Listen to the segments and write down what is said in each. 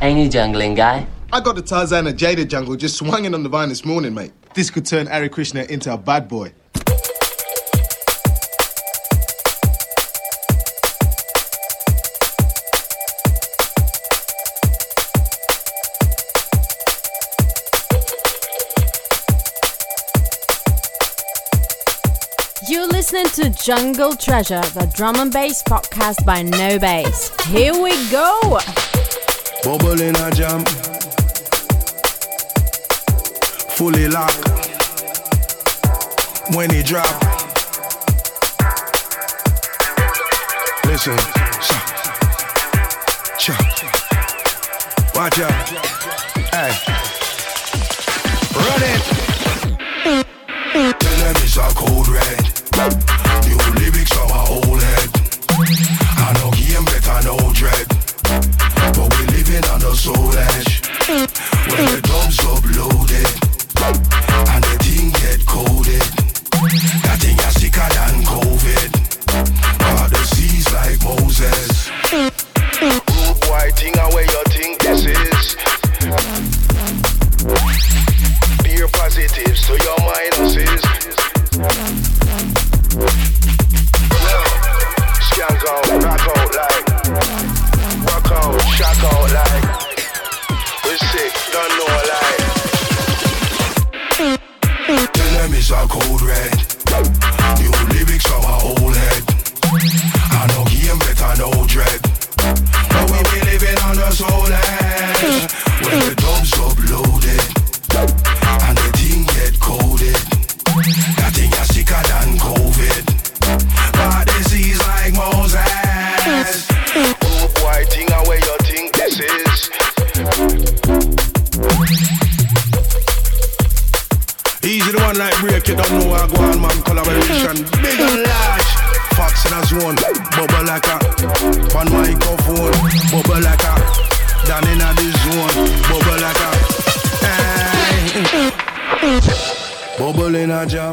Any jungling guy? I got the Tarzan and Jada jungle just swinging on the vine this morning, mate. This could turn Ari Krishna into a bad boy. You're listening to Jungle Treasure, the drum and bass podcast by No Bass. Here we go! Bubble in a jam. Fully locked. When he drop. Listen. Cha. Watch out. Hey. Run it. Tell them it's a code red.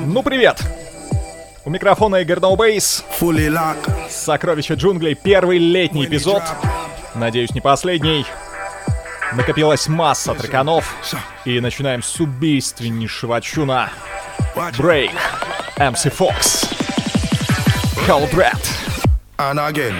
Ну, привет! У микрофона Игорь Ноубейс. Сокровища джунглей. Первый летний эпизод. Надеюсь, не последний. Накопилась масса треканов. И начинаем с убийственнейшего чуна. Break. MC Fox. Cold Red. And again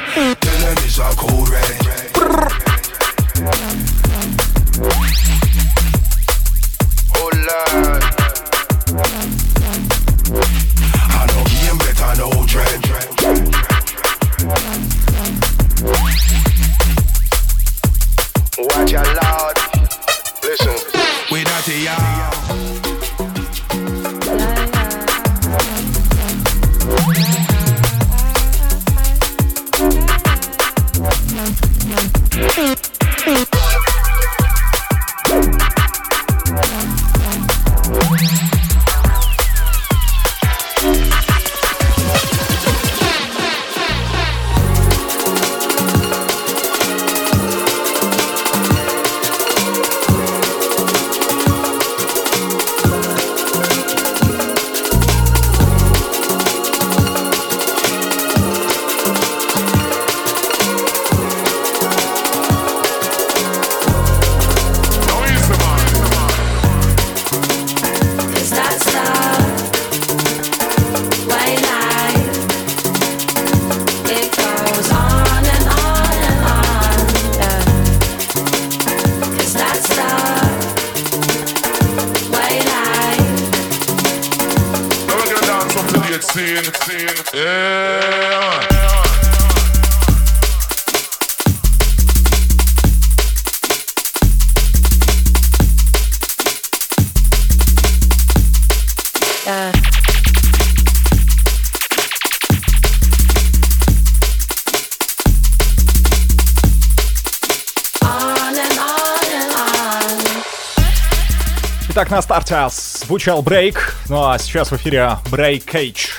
Итак, на старте звучал брейк, ну а сейчас в эфире Break Cage,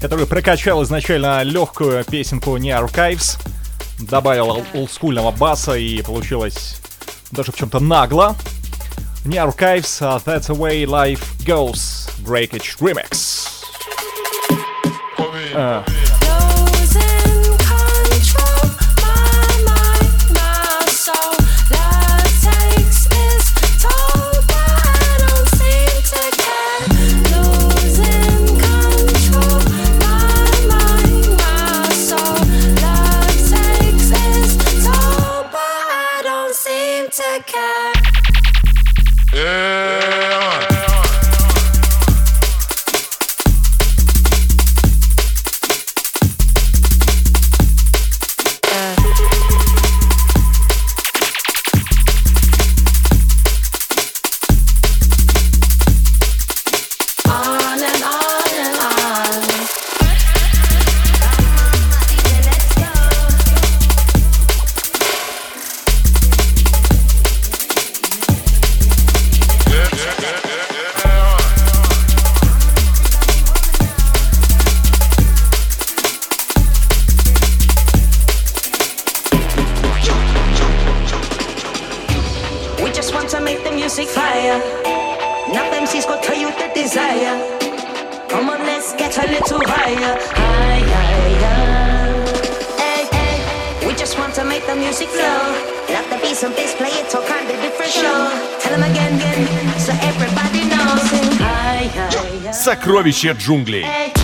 который прокачал изначально легкую песенку не Archives, добавил ол- олдскульного баса и получилось даже в чем-то нагло. Не Archives, а That's the Way Life Goes, Breakage Remix. А, сокровище джунглей.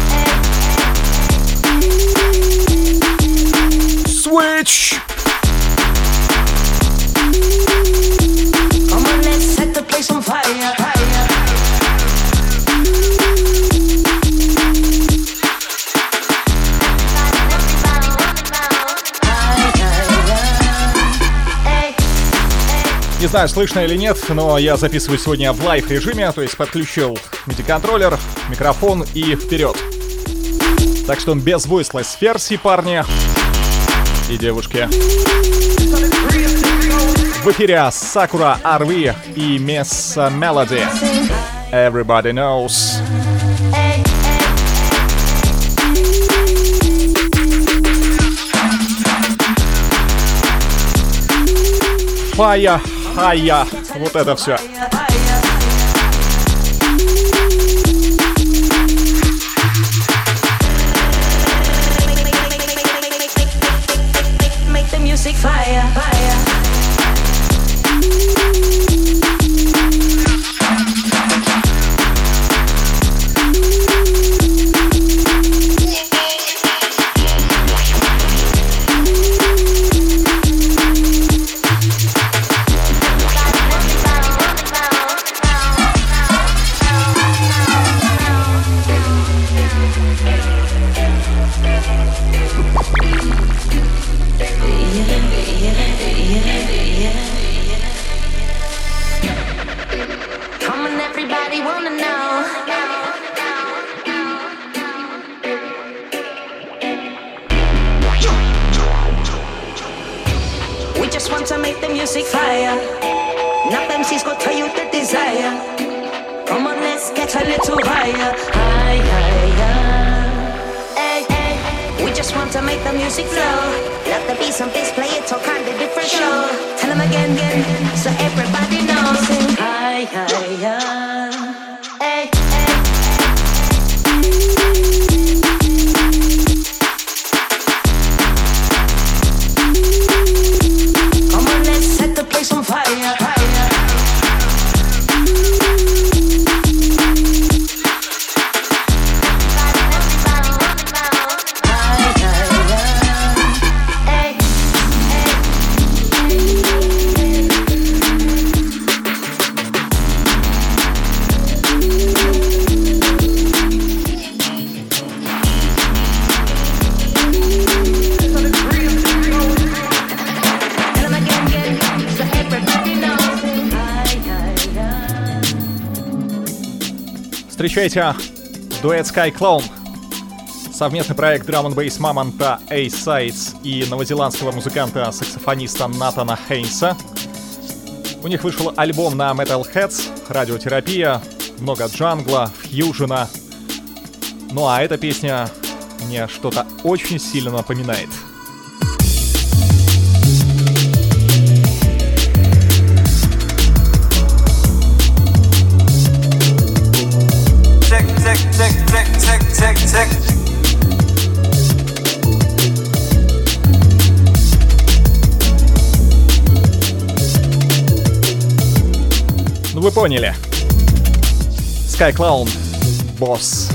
знаю, слышно или нет, но я записываю сегодня в live режиме, то есть подключил MIDI-контроллер, микрофон и вперед. Так что без voiceless версии, парни и девушки. В эфире Сакура Арви и Мисс Мелоди. Everybody knows. Fire Ахайя. Вот это все. сетях а? дуэт Sky Clone Совместный проект драм н бейс мамонта A-Sides и новозеландского музыканта-саксофониста Натана Хейнса. У них вышел альбом на Metalheads, радиотерапия, много джангла, фьюжена. Ну а эта песня мне что-то очень сильно напоминает — вы поняли. Sky Clown. Босс.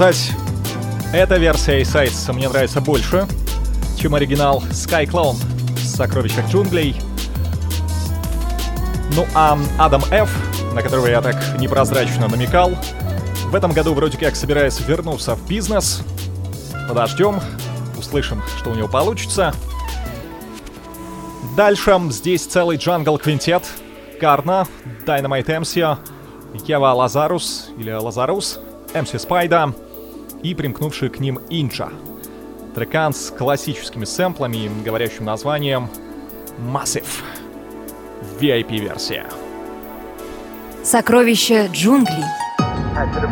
Сказать, эта версия Sides мне нравится больше, чем оригинал Sky Clown в «Сокровищах джунглей». Ну а Адам Ф., на которого я так непрозрачно намекал, в этом году вроде как собирается вернуться в бизнес. Подождем, услышим, что у него получится. Дальше здесь целый джангл квинтет. Карна, Dynamite MC, Ева Лазарус или Лазарус, MC Спайда и примкнувший к ним Инча. Трекан с классическими сэмплами и говорящим названием Massive. VIP-версия. Сокровища джунглей.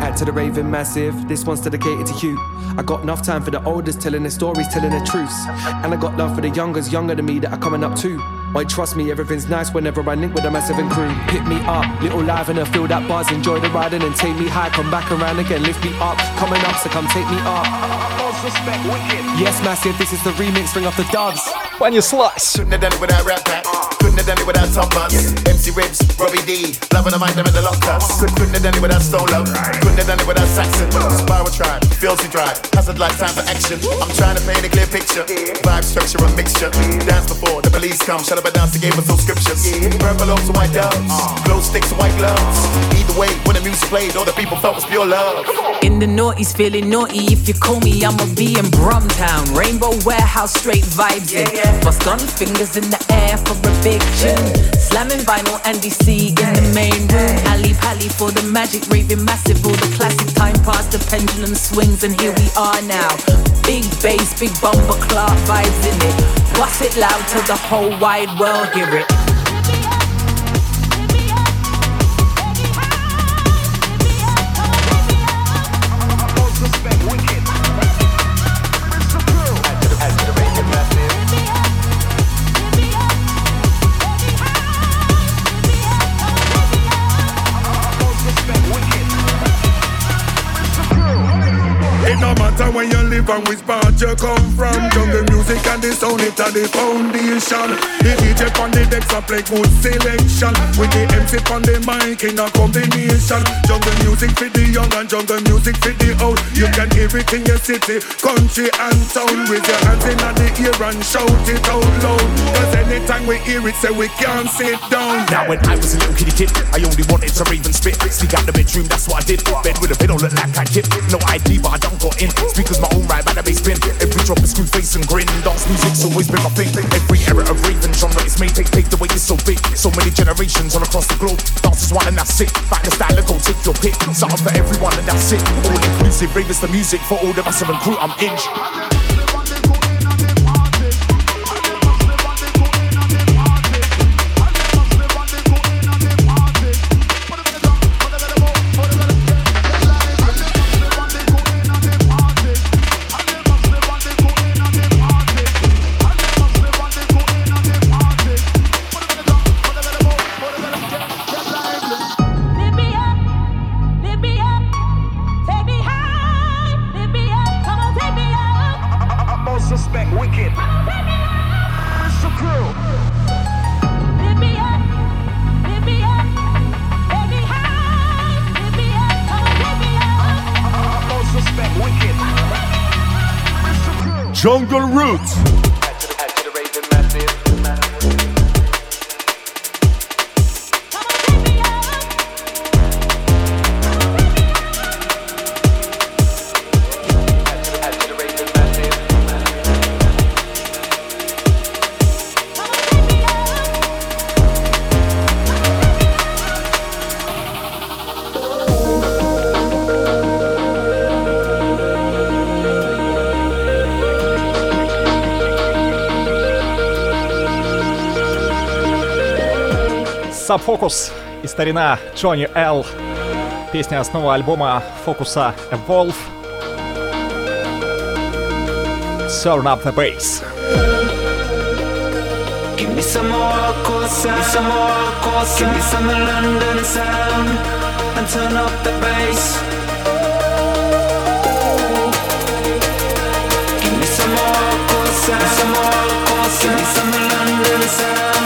Add to the raving massive, this one's dedicated to you. I got enough time for the elders telling their stories, telling their truths. And I got love for the youngers younger than me that are coming up too. Why trust me, everything's nice whenever I link with a massive and crew. Pick me up, little live and I feel that buzz. Enjoy the riding and take me high. Come back around again, lift me up. Coming up, so come take me up wicked. Yes, massive, this is the remix, ring of the doves. When you slice, Shouldn't have done it without rap back. Uh. Couldn't have done it without top bus. Yeah. MC Ribs, Robbie D, loving the mind, them in the lockers. Uh. Couldn't have done it without Stolo. Couldn't have done it without Saxon. Spiral tribe, Filthy Drive. Hazard like time for action. I'm trying to paint a clear picture. Vibe, structure, and mixture. Dance before the police come. Shut up and dance the game with some scriptures. Purple orbs and white doves. Uh. Glow sticks and white gloves. Either way, when the music played, all the people felt was pure love. In the noughties, feeling naughty. If you call me, I'm a be in Brumtown. Rainbow warehouse, straight vibes in. Bust on fingers in the air for a big tune. Slamming vinyl and DC in the main room. Ali Pally for the magic, raving massive. All the classic time past, the pendulum swings, and here we are now. Big bass, big bumper Clark vibes in it. Bust it loud till the whole wide world hear it. It no matter where you live and which part you come from. Jungle music and the sound it are the foundation. The DJ on the decks a play good selection. With the MC on the mic in a combination. Jungle music for the young and jungle music for the old. You can hear it in your city, country and town. With your hands in the ear and shout it out loud. Cause anytime we hear it, say we can't sit down. Now when I was a little kitty kid, I only wanted to rave and spit. Sneak out the bedroom, that's what I did. Bed with a pillow, look like I kid. No ID, but I don't got in. Speakers my own right, by the bass spin. Every drop is screw face and grin. Dance music's always been my thing. Every era of raving genre is made. Take, take the way it's so big. So many generations all across the globe. Dancers one and that's it. Back the style and go take your pick. Something for everyone and that's it. All inclusive, rave is the music for all the massive and crew. I'm in. Jungle Roots. Subfocus и старина Джонни Л. Песня основа альбома Фокуса Evolve. Turn up the bass. Give me some more course, give me some more course, give me some London sound, and turn up the bass. Give me some more course, give me some more course, give me some London sound,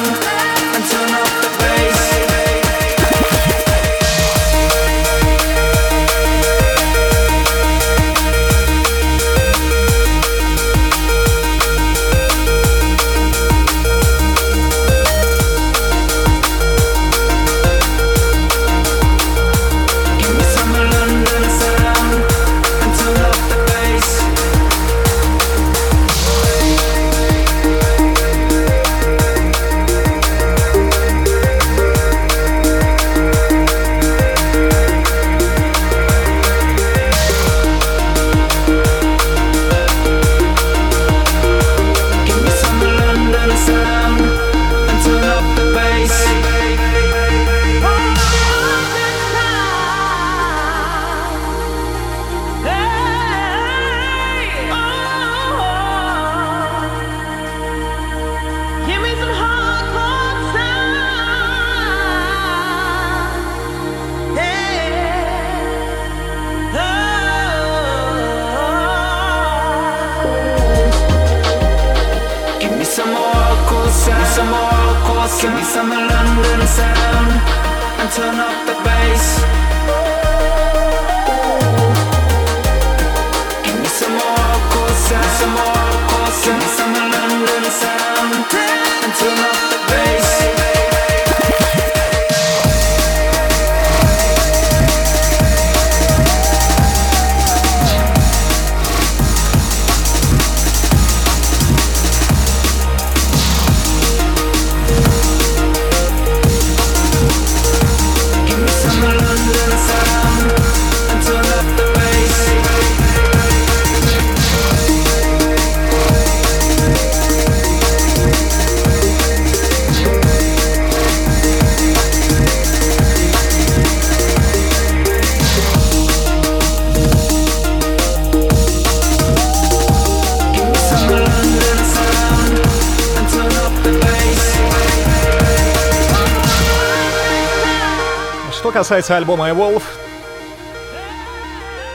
касается альбома Evolve,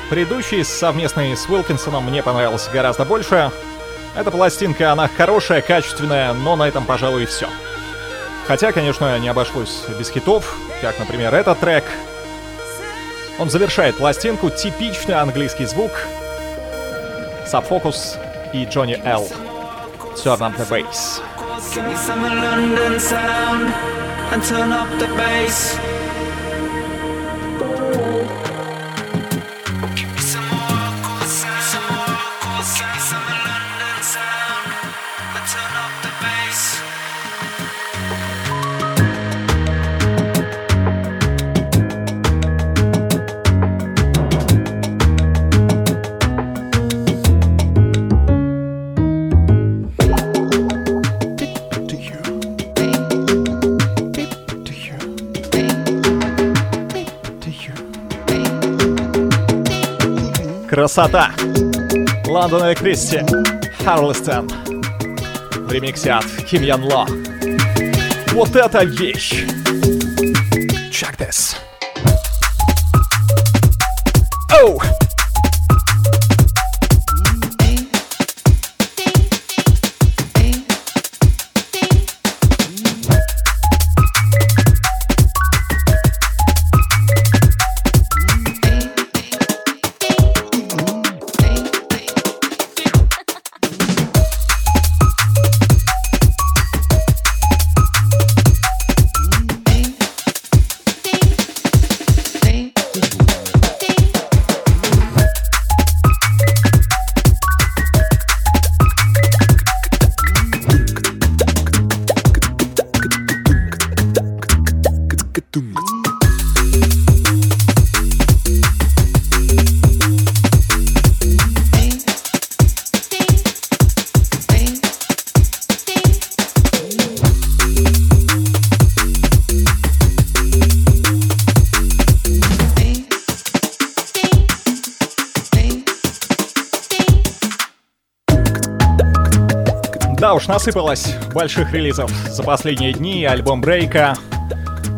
предыдущий, совместный с Уилкинсоном, мне понравился гораздо больше. Эта пластинка, она хорошая, качественная, но на этом, пожалуй, и все. Хотя, конечно, не обошлось без хитов, как, например, этот трек. Он завершает пластинку, типичный английский звук, Subfocus и Джонни Л. Turn up the bass. Give me some London sound and turn up the bass. Красота! Лондон Электристи, Харлестон. В ремиксе от Ким Ян Ло. Вот это вещь! Уж, насыпалось больших релизов за последние дни. Альбом Брейка,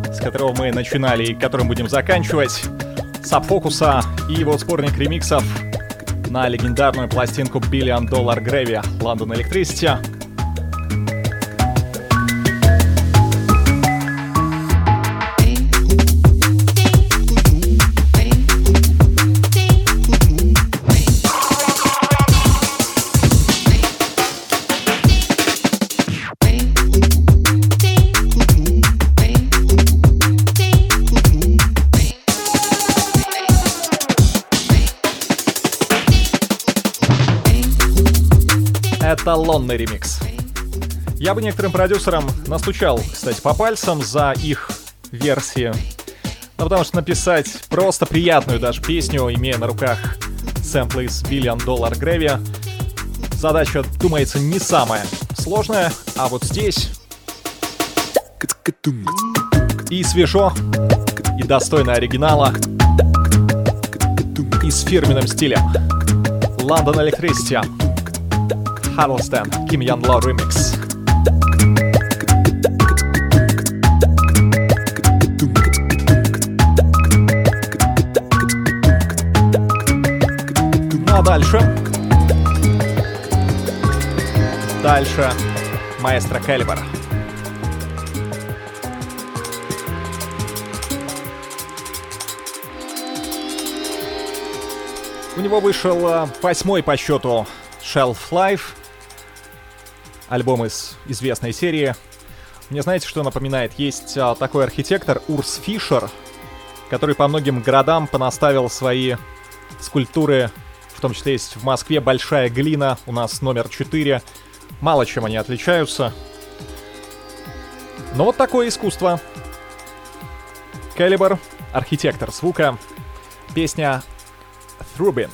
с которого мы начинали и которым будем заканчивать. Сабфокуса и вот сборник ремиксов на легендарную пластинку Billion Dollar Gravy London Electricity. Эталонный ремикс. Я бы некоторым продюсерам настучал, кстати, по пальцам за их версии. Ну, потому что написать просто приятную даже песню, имея на руках сэмплы из Billion Dollar Gravy, задача, думается, не самая сложная, а вот здесь и свежо, и достойно оригинала, и с фирменным стилем. London Electricity. Huddleston, Kim Ло ремикс. Ну а дальше? Дальше маэстро Калибр. У него вышел э, восьмой по счету Shelf Life, альбом из известной серии. Мне знаете, что напоминает? Есть а, такой архитектор Урс Фишер, который по многим городам понаставил свои скульптуры, в том числе есть в Москве большая глина, у нас номер 4. Мало чем они отличаются. Но вот такое искусство. Калибр, архитектор звука, песня Thrubin.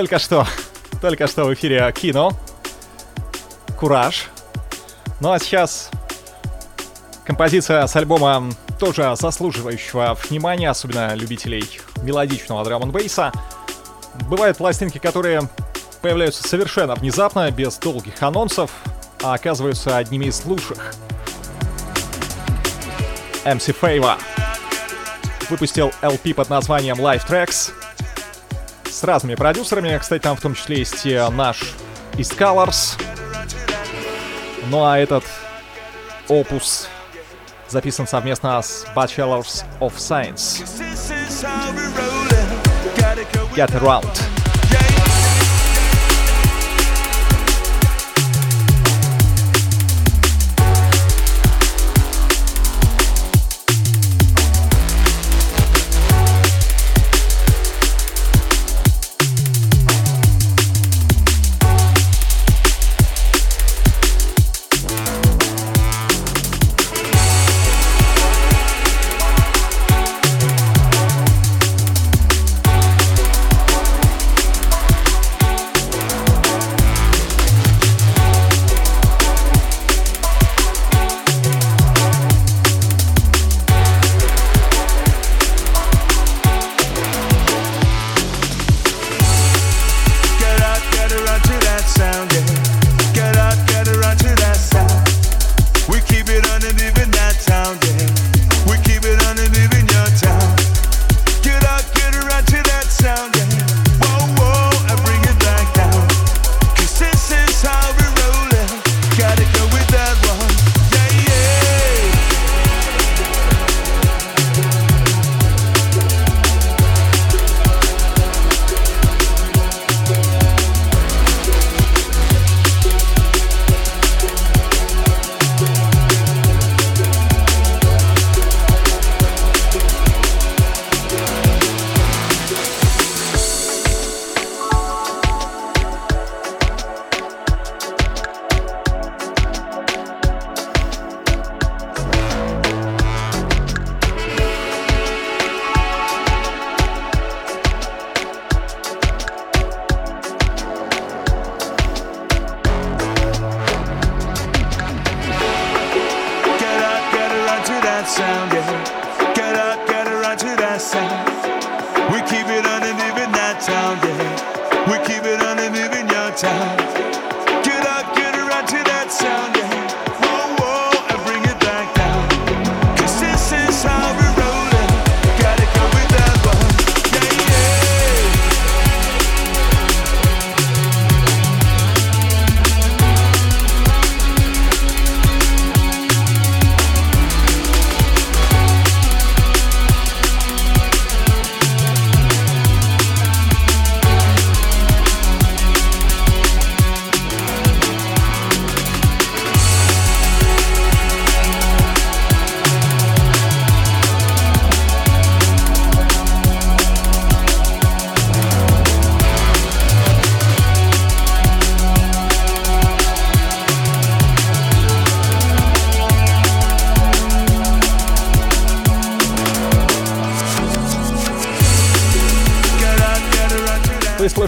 Только что, только что в эфире кино. Кураж. Ну а сейчас композиция с альбома тоже заслуживающего внимания, особенно любителей мелодичного драм бейса Бывают пластинки, которые появляются совершенно внезапно, без долгих анонсов, а оказываются одними из лучших. MC Favor выпустил LP под названием Live Tracks с разными продюсерами. Кстати, там в том числе есть наш East Colors. Ну а этот опус записан совместно с Bachelors of Science. Get Around.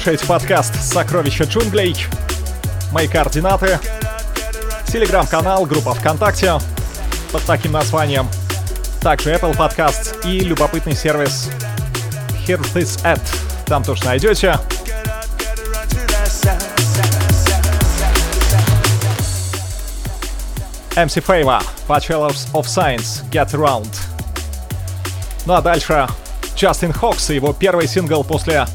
Слушаете подкаст «Сокровища джунглей». Мои координаты. Телеграм-канал, группа ВКонтакте под таким названием. Также Apple Podcasts и любопытный сервис Hear This Ad. Там тоже найдете. MC Favor, Bachelors of Science, Get Around. Ну а дальше Джастин Хокс и его первый сингл после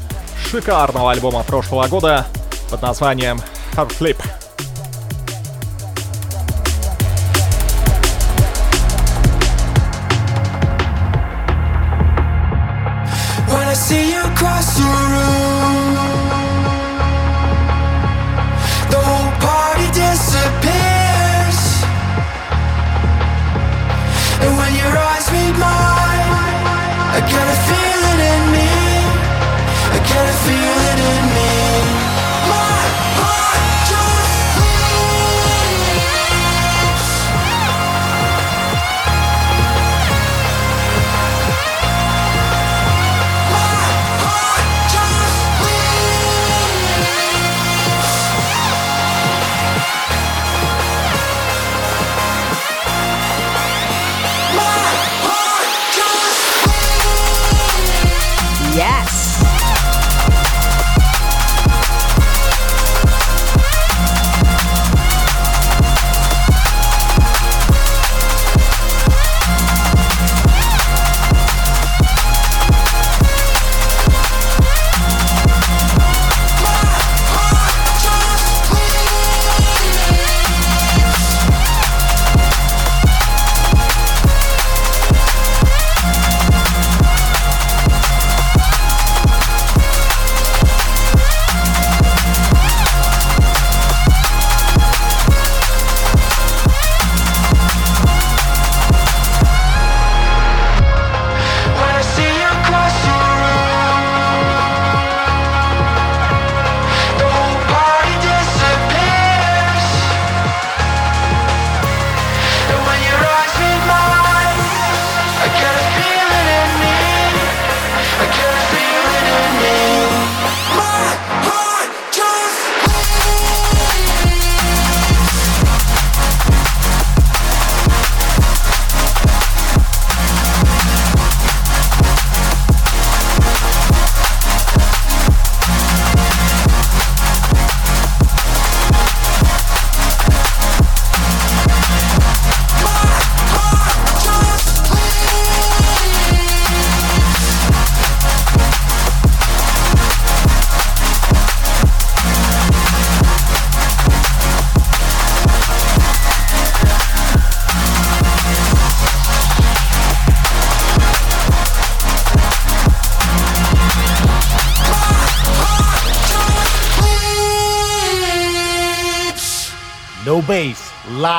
шикарного альбома прошлого года под названием Hard Flip.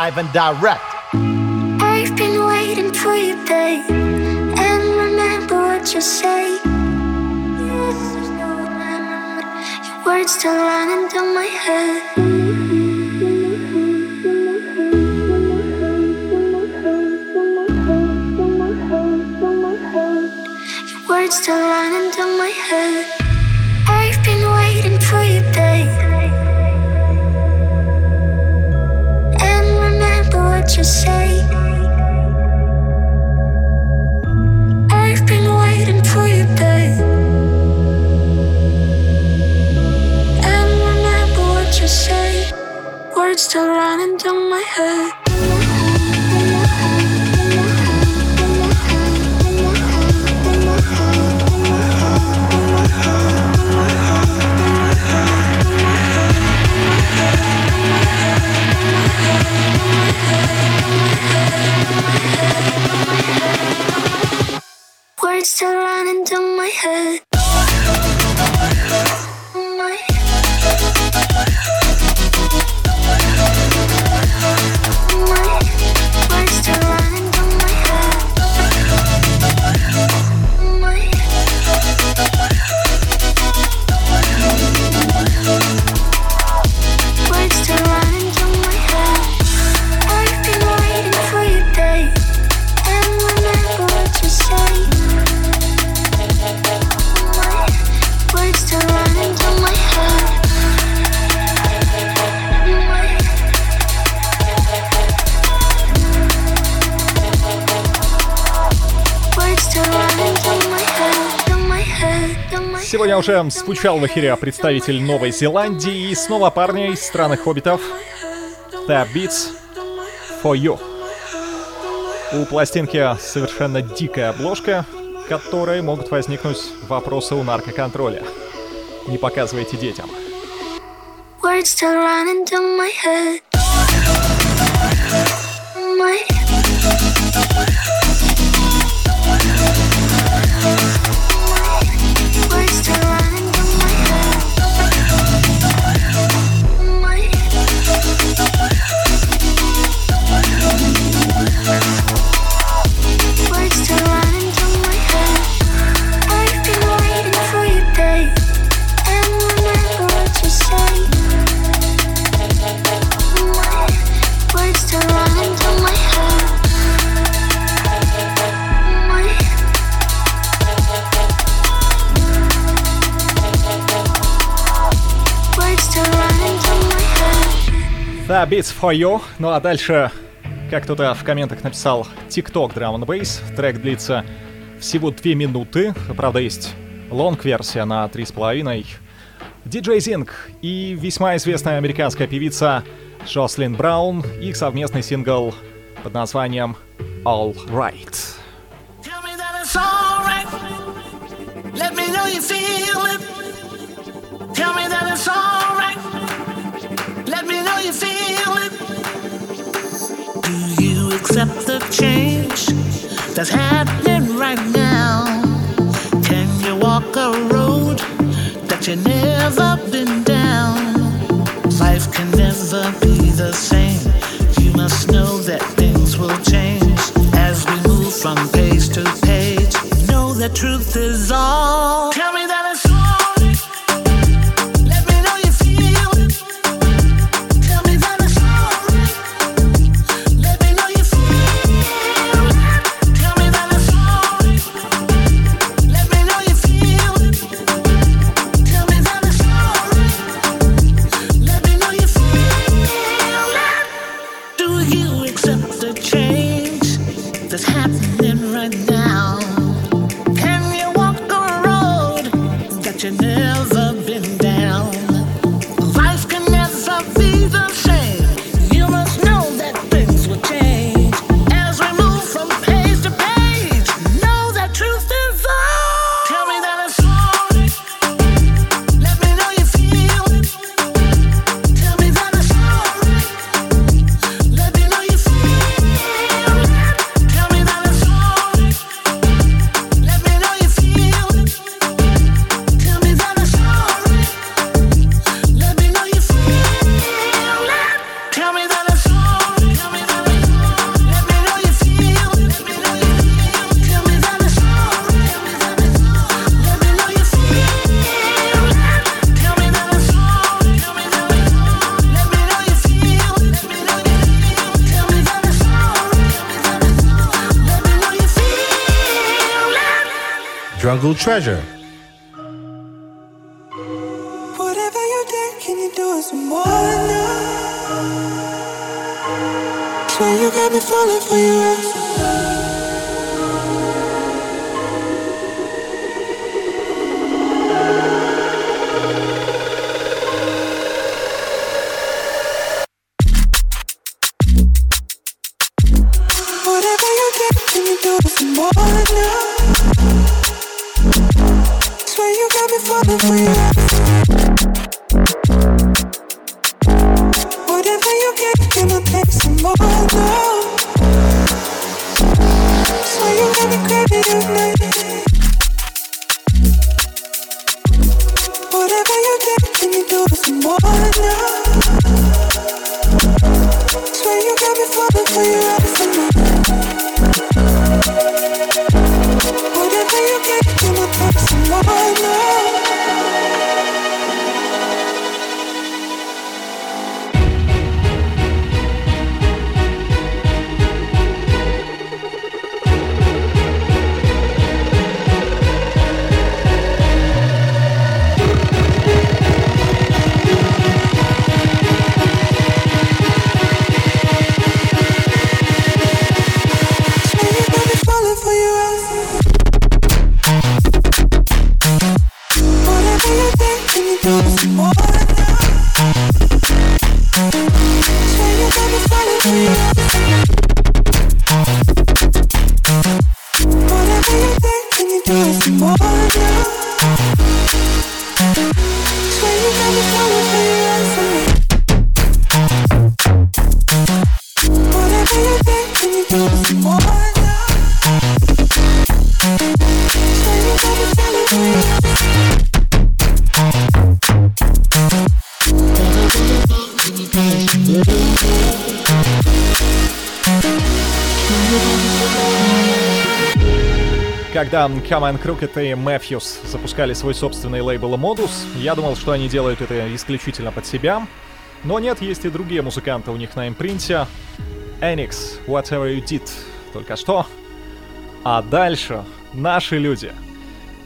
Live and direct. I've been waiting for you, babe, and remember what you say. Your words still running through my head. her уже звучал в эфире представитель Новой Зеландии и снова парни из страны хоббитов. Tab Beats For You. У пластинки совершенно дикая обложка, которой могут возникнуть вопросы у наркоконтроля. Не показывайте детям. Words still running through my head. My Да, Beats for You. Ну а дальше, как кто-то в комментах написал, TikTok Drum and Bass. Трек длится всего 2 минуты. Правда, есть лонг-версия на 3,5. Диджей Зинг и весьма известная американская певица Джослин Браун. Их совместный сингл под названием All Right. Tell me that it's alright. Let accept the change that's happening right now? Can you walk a road that you've never been down? Life can never be the same. You must know that things will change as we move from page to page. Know that truth is all. Tell me that it's treasure. understand когда Command Crooked и Matthews запускали свой собственный лейбл Modus, я думал, что они делают это исключительно под себя. Но нет, есть и другие музыканты у них на импринте. Enix, Whatever You Did, только что. А дальше наши люди.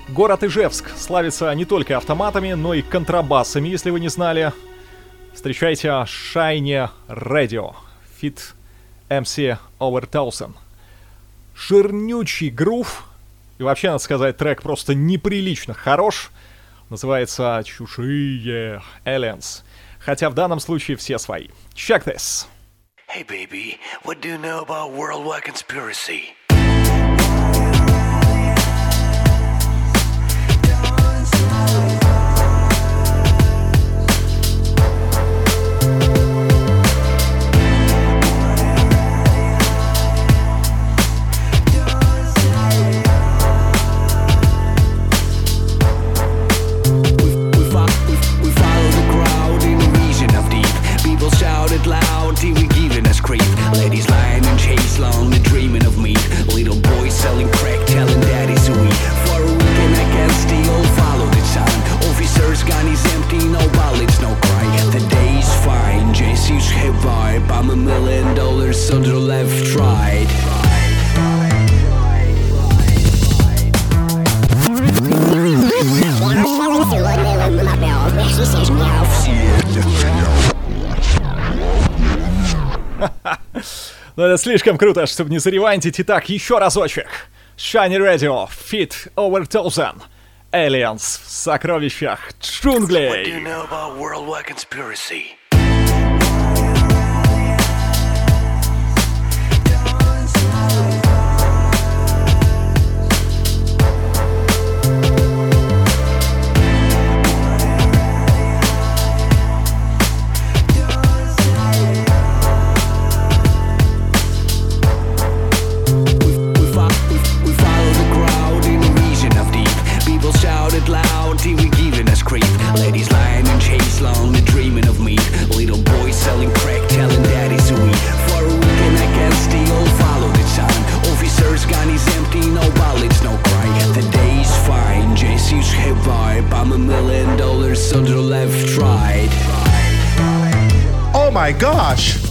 Город Ижевск славится не только автоматами, но и контрабасами, если вы не знали. Встречайте Shiny Radio, фит MC Over Thousand. Жирнючий грув — и вообще, надо сказать, трек просто неприлично хорош. Называется «Чужие Aliens». Хотя в данном случае все свои. Check this. Hey, baby, what do you know about worldwide conspiracy? Но это слишком круто, чтобы не заревантить. Итак, еще разочек. Shiny Radio, Fit Over Thousand, Aliens в сокровищах джунглей. What do you know about? my gosh.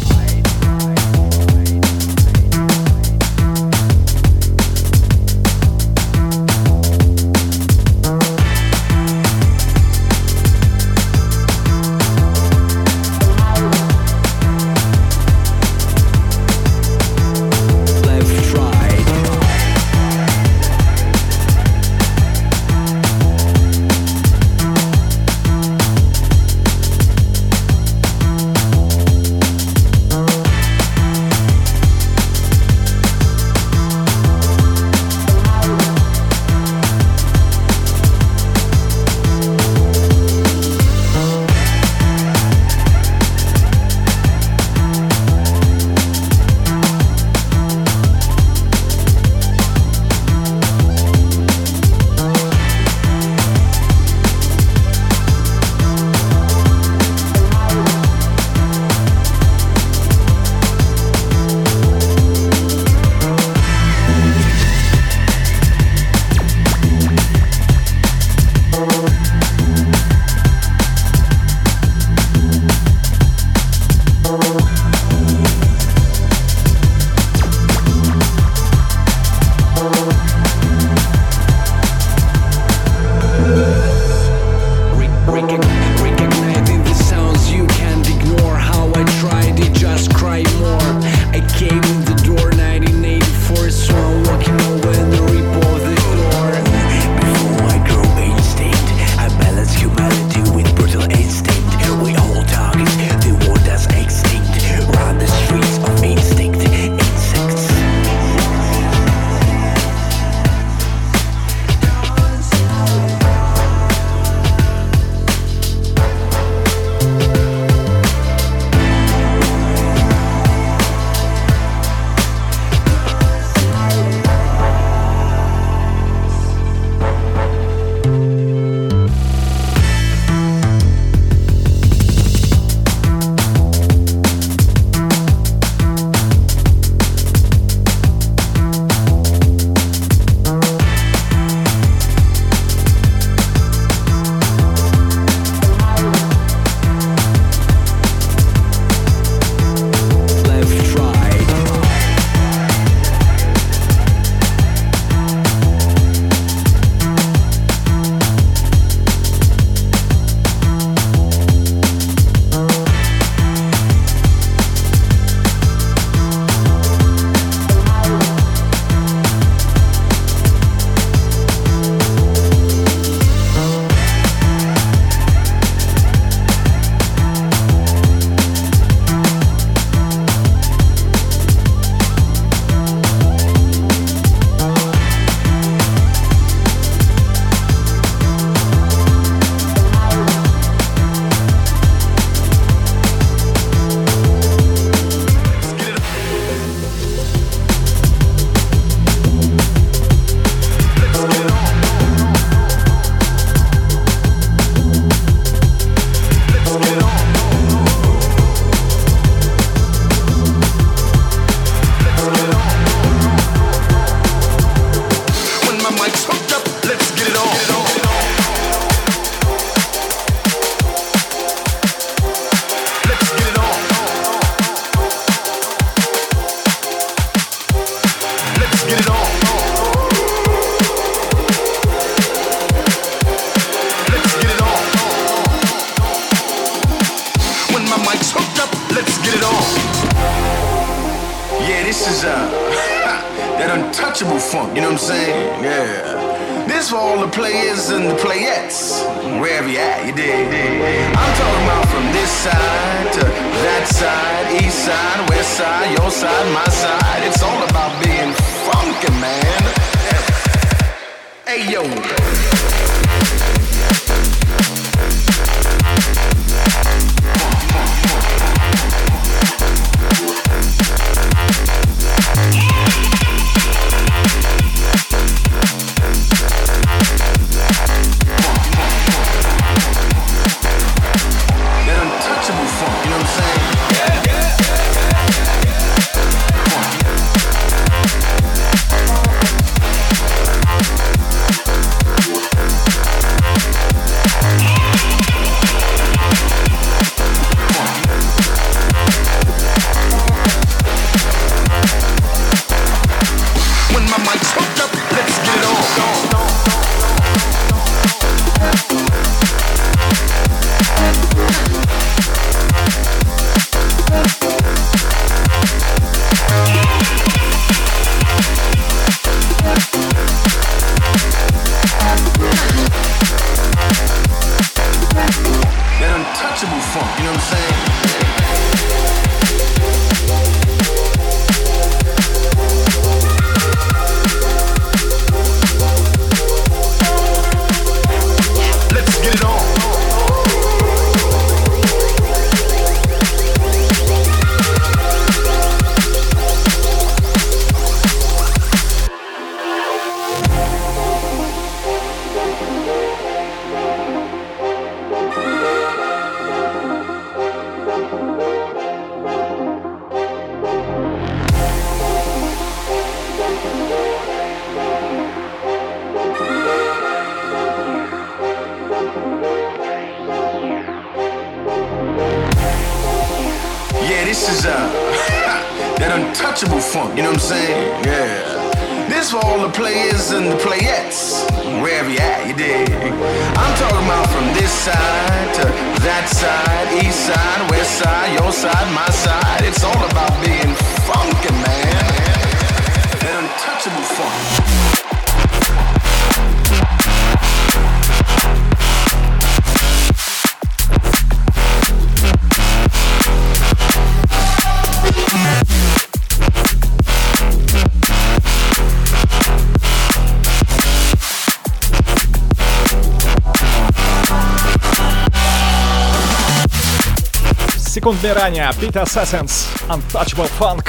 подбирания Beat Assassins Untouchable Funk.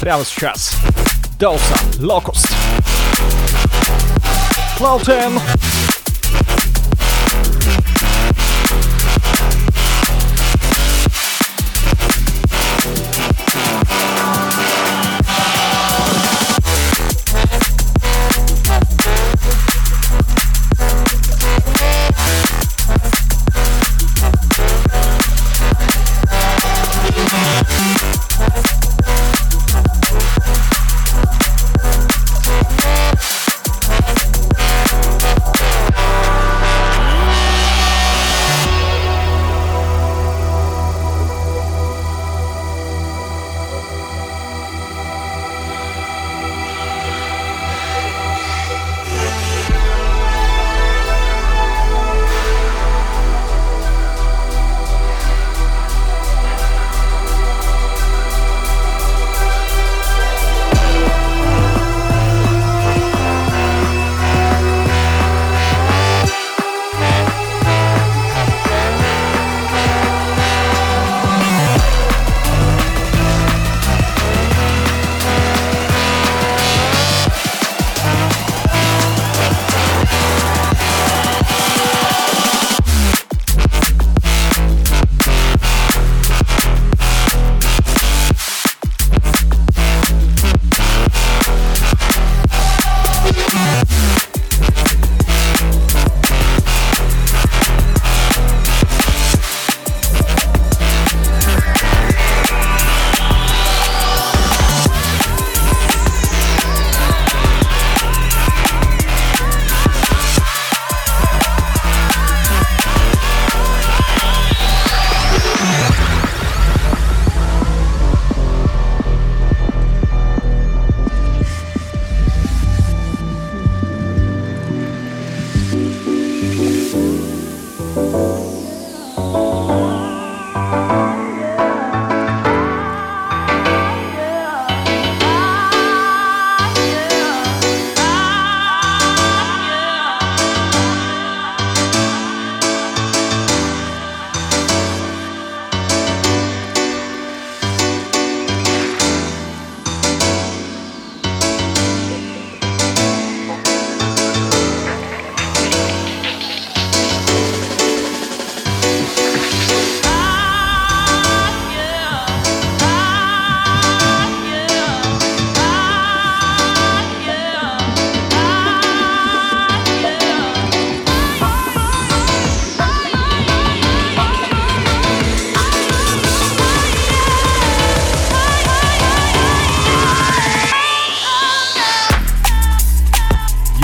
Прямо сейчас. Dawson Locust. Cloud 10.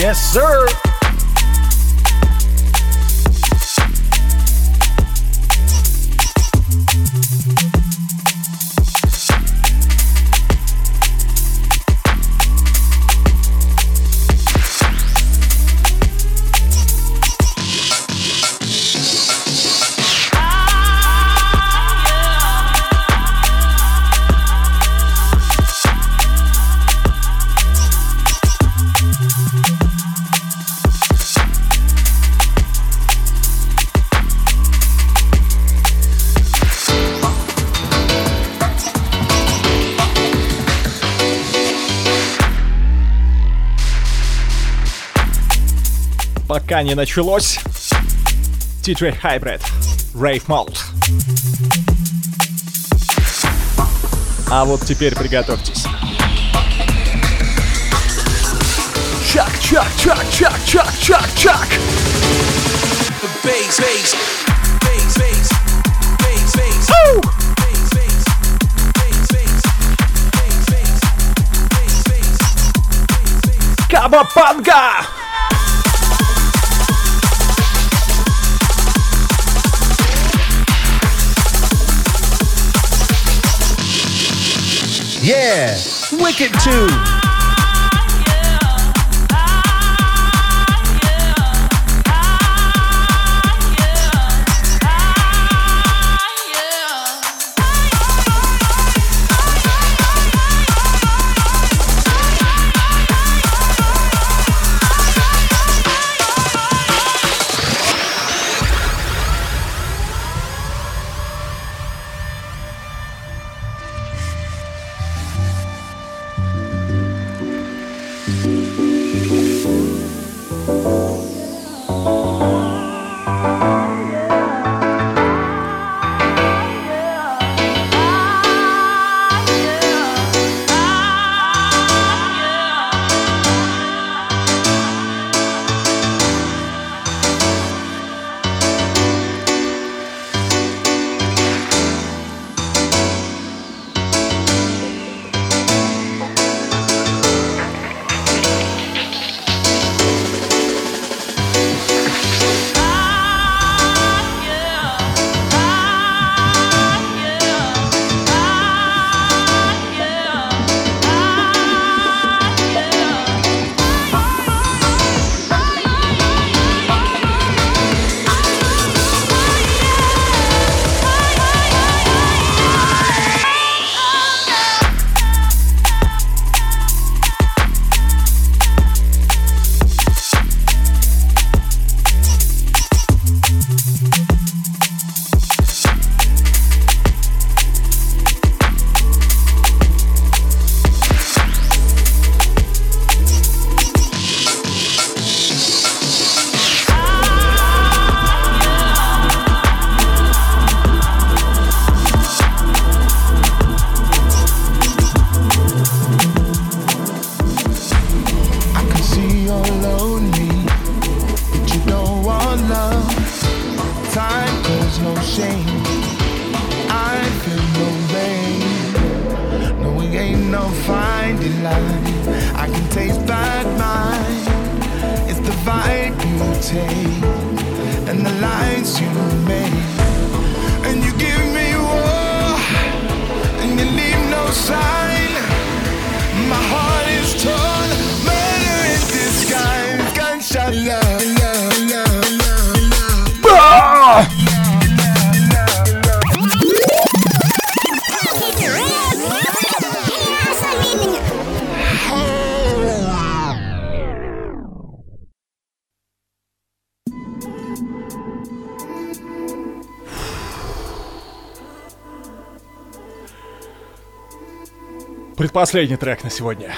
Yes, sir. Пока не началось. DJ Hybrid. Rave Mode. А вот теперь приготовьтесь. Чак, чак, чак, чак, чак, чак, чак. Bass, bass, bass, bass, bass, bass. Ooh! Кабапанга! Yeah, Wicked 2. Предпоследний трек на сегодня.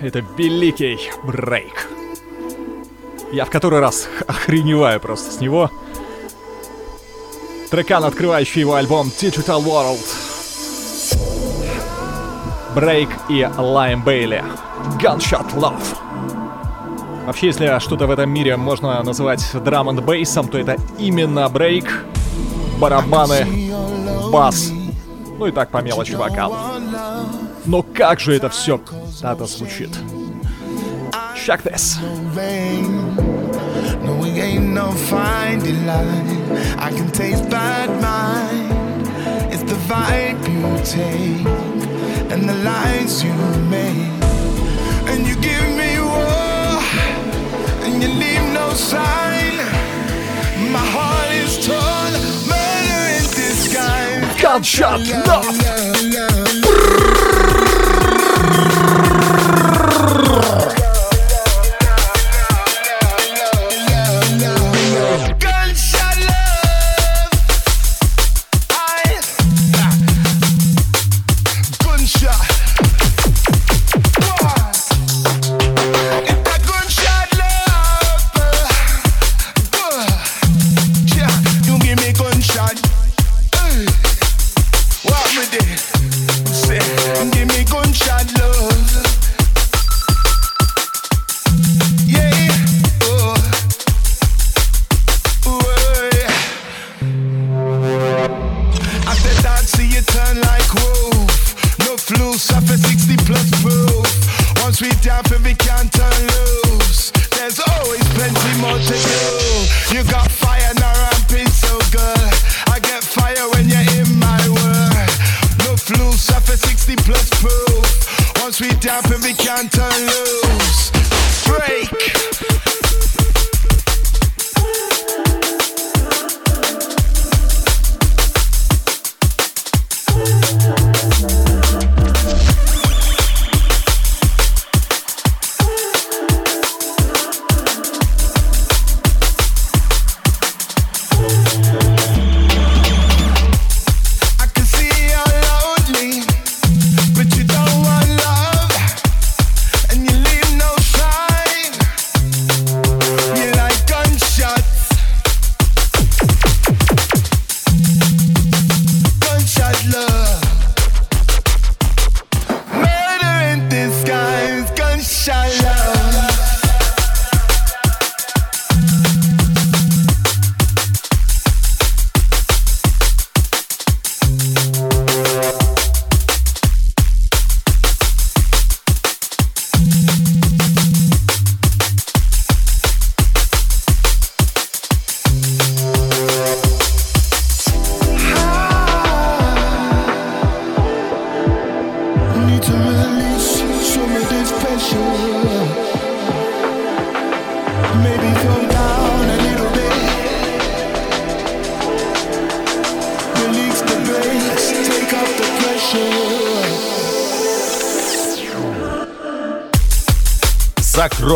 Это великий брейк. Я в который раз охреневаю просто с него. Трекан, открывающий его альбом Digital World. Брейк и Лайм Бейли. Gunshot Love. Вообще, если что-то в этом мире можно называть драм н бейсом, то это именно брейк, барабаны, бас, ну и так по мелочи вокал. Но как же это все надо звучит. Check this. No, we ain't no finding line. I can taste bad mind. It's the vibe you take and the lines you make. And you give me war and you leave no sign. My heart is torn, murder in disguise. Gunshot love. Gunshot brrr.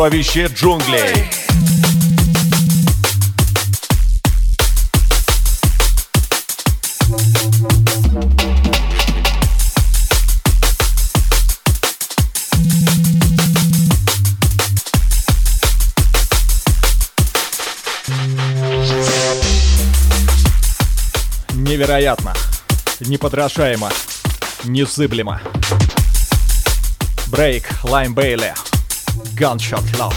Сокровище джунглей. Невероятно. Неподражаемо. Незыблемо. Брейк, Лайм Бейли. Gunshot Love.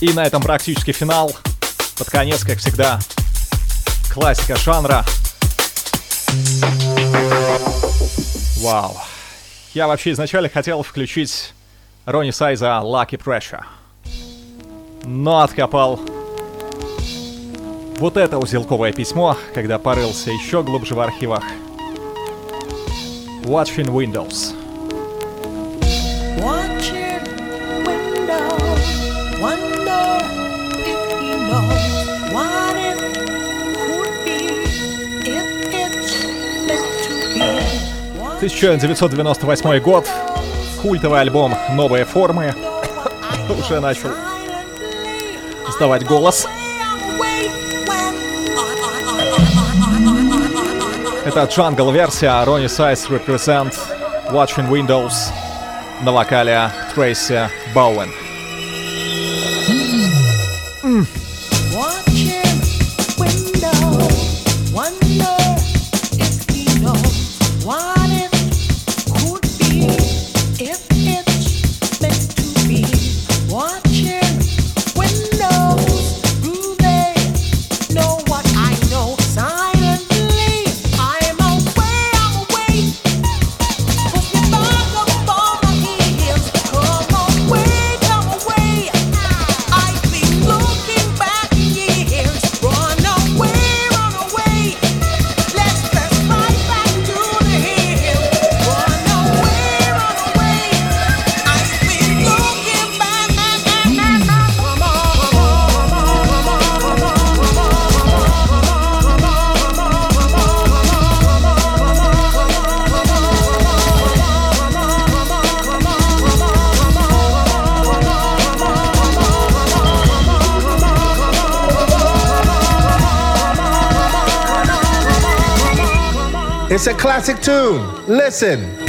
И на этом практически финал. Под конец, как всегда, классика жанра. Вау. Я вообще изначально хотел включить Ронни Сайза Lucky Pressure. Но откопал вот это узелковое письмо, когда порылся еще глубже в архивах. Watching Windows. 1998 год. Культовый альбом «Новые формы» уже начал сдавать голос. Это джангл-версия Ронни Сайз Represent Watching Windows на вокале Трейси Боуэн. It's a classic tune. Listen.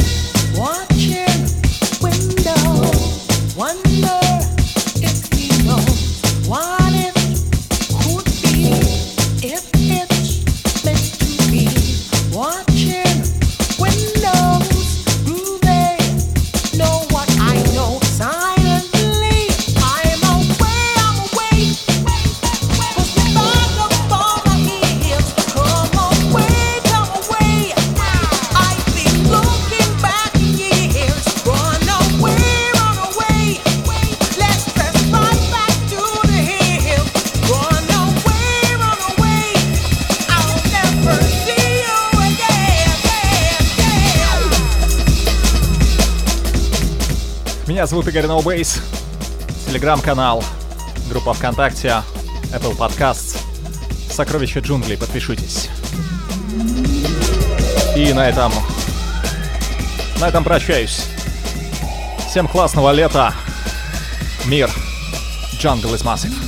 зовут Игорь Ноубейс. Телеграм-канал, группа ВКонтакте, Apple Podcasts, Сокровища джунглей, подпишитесь. И на этом... На этом прощаюсь. Всем классного лета. Мир. Jungle из massive.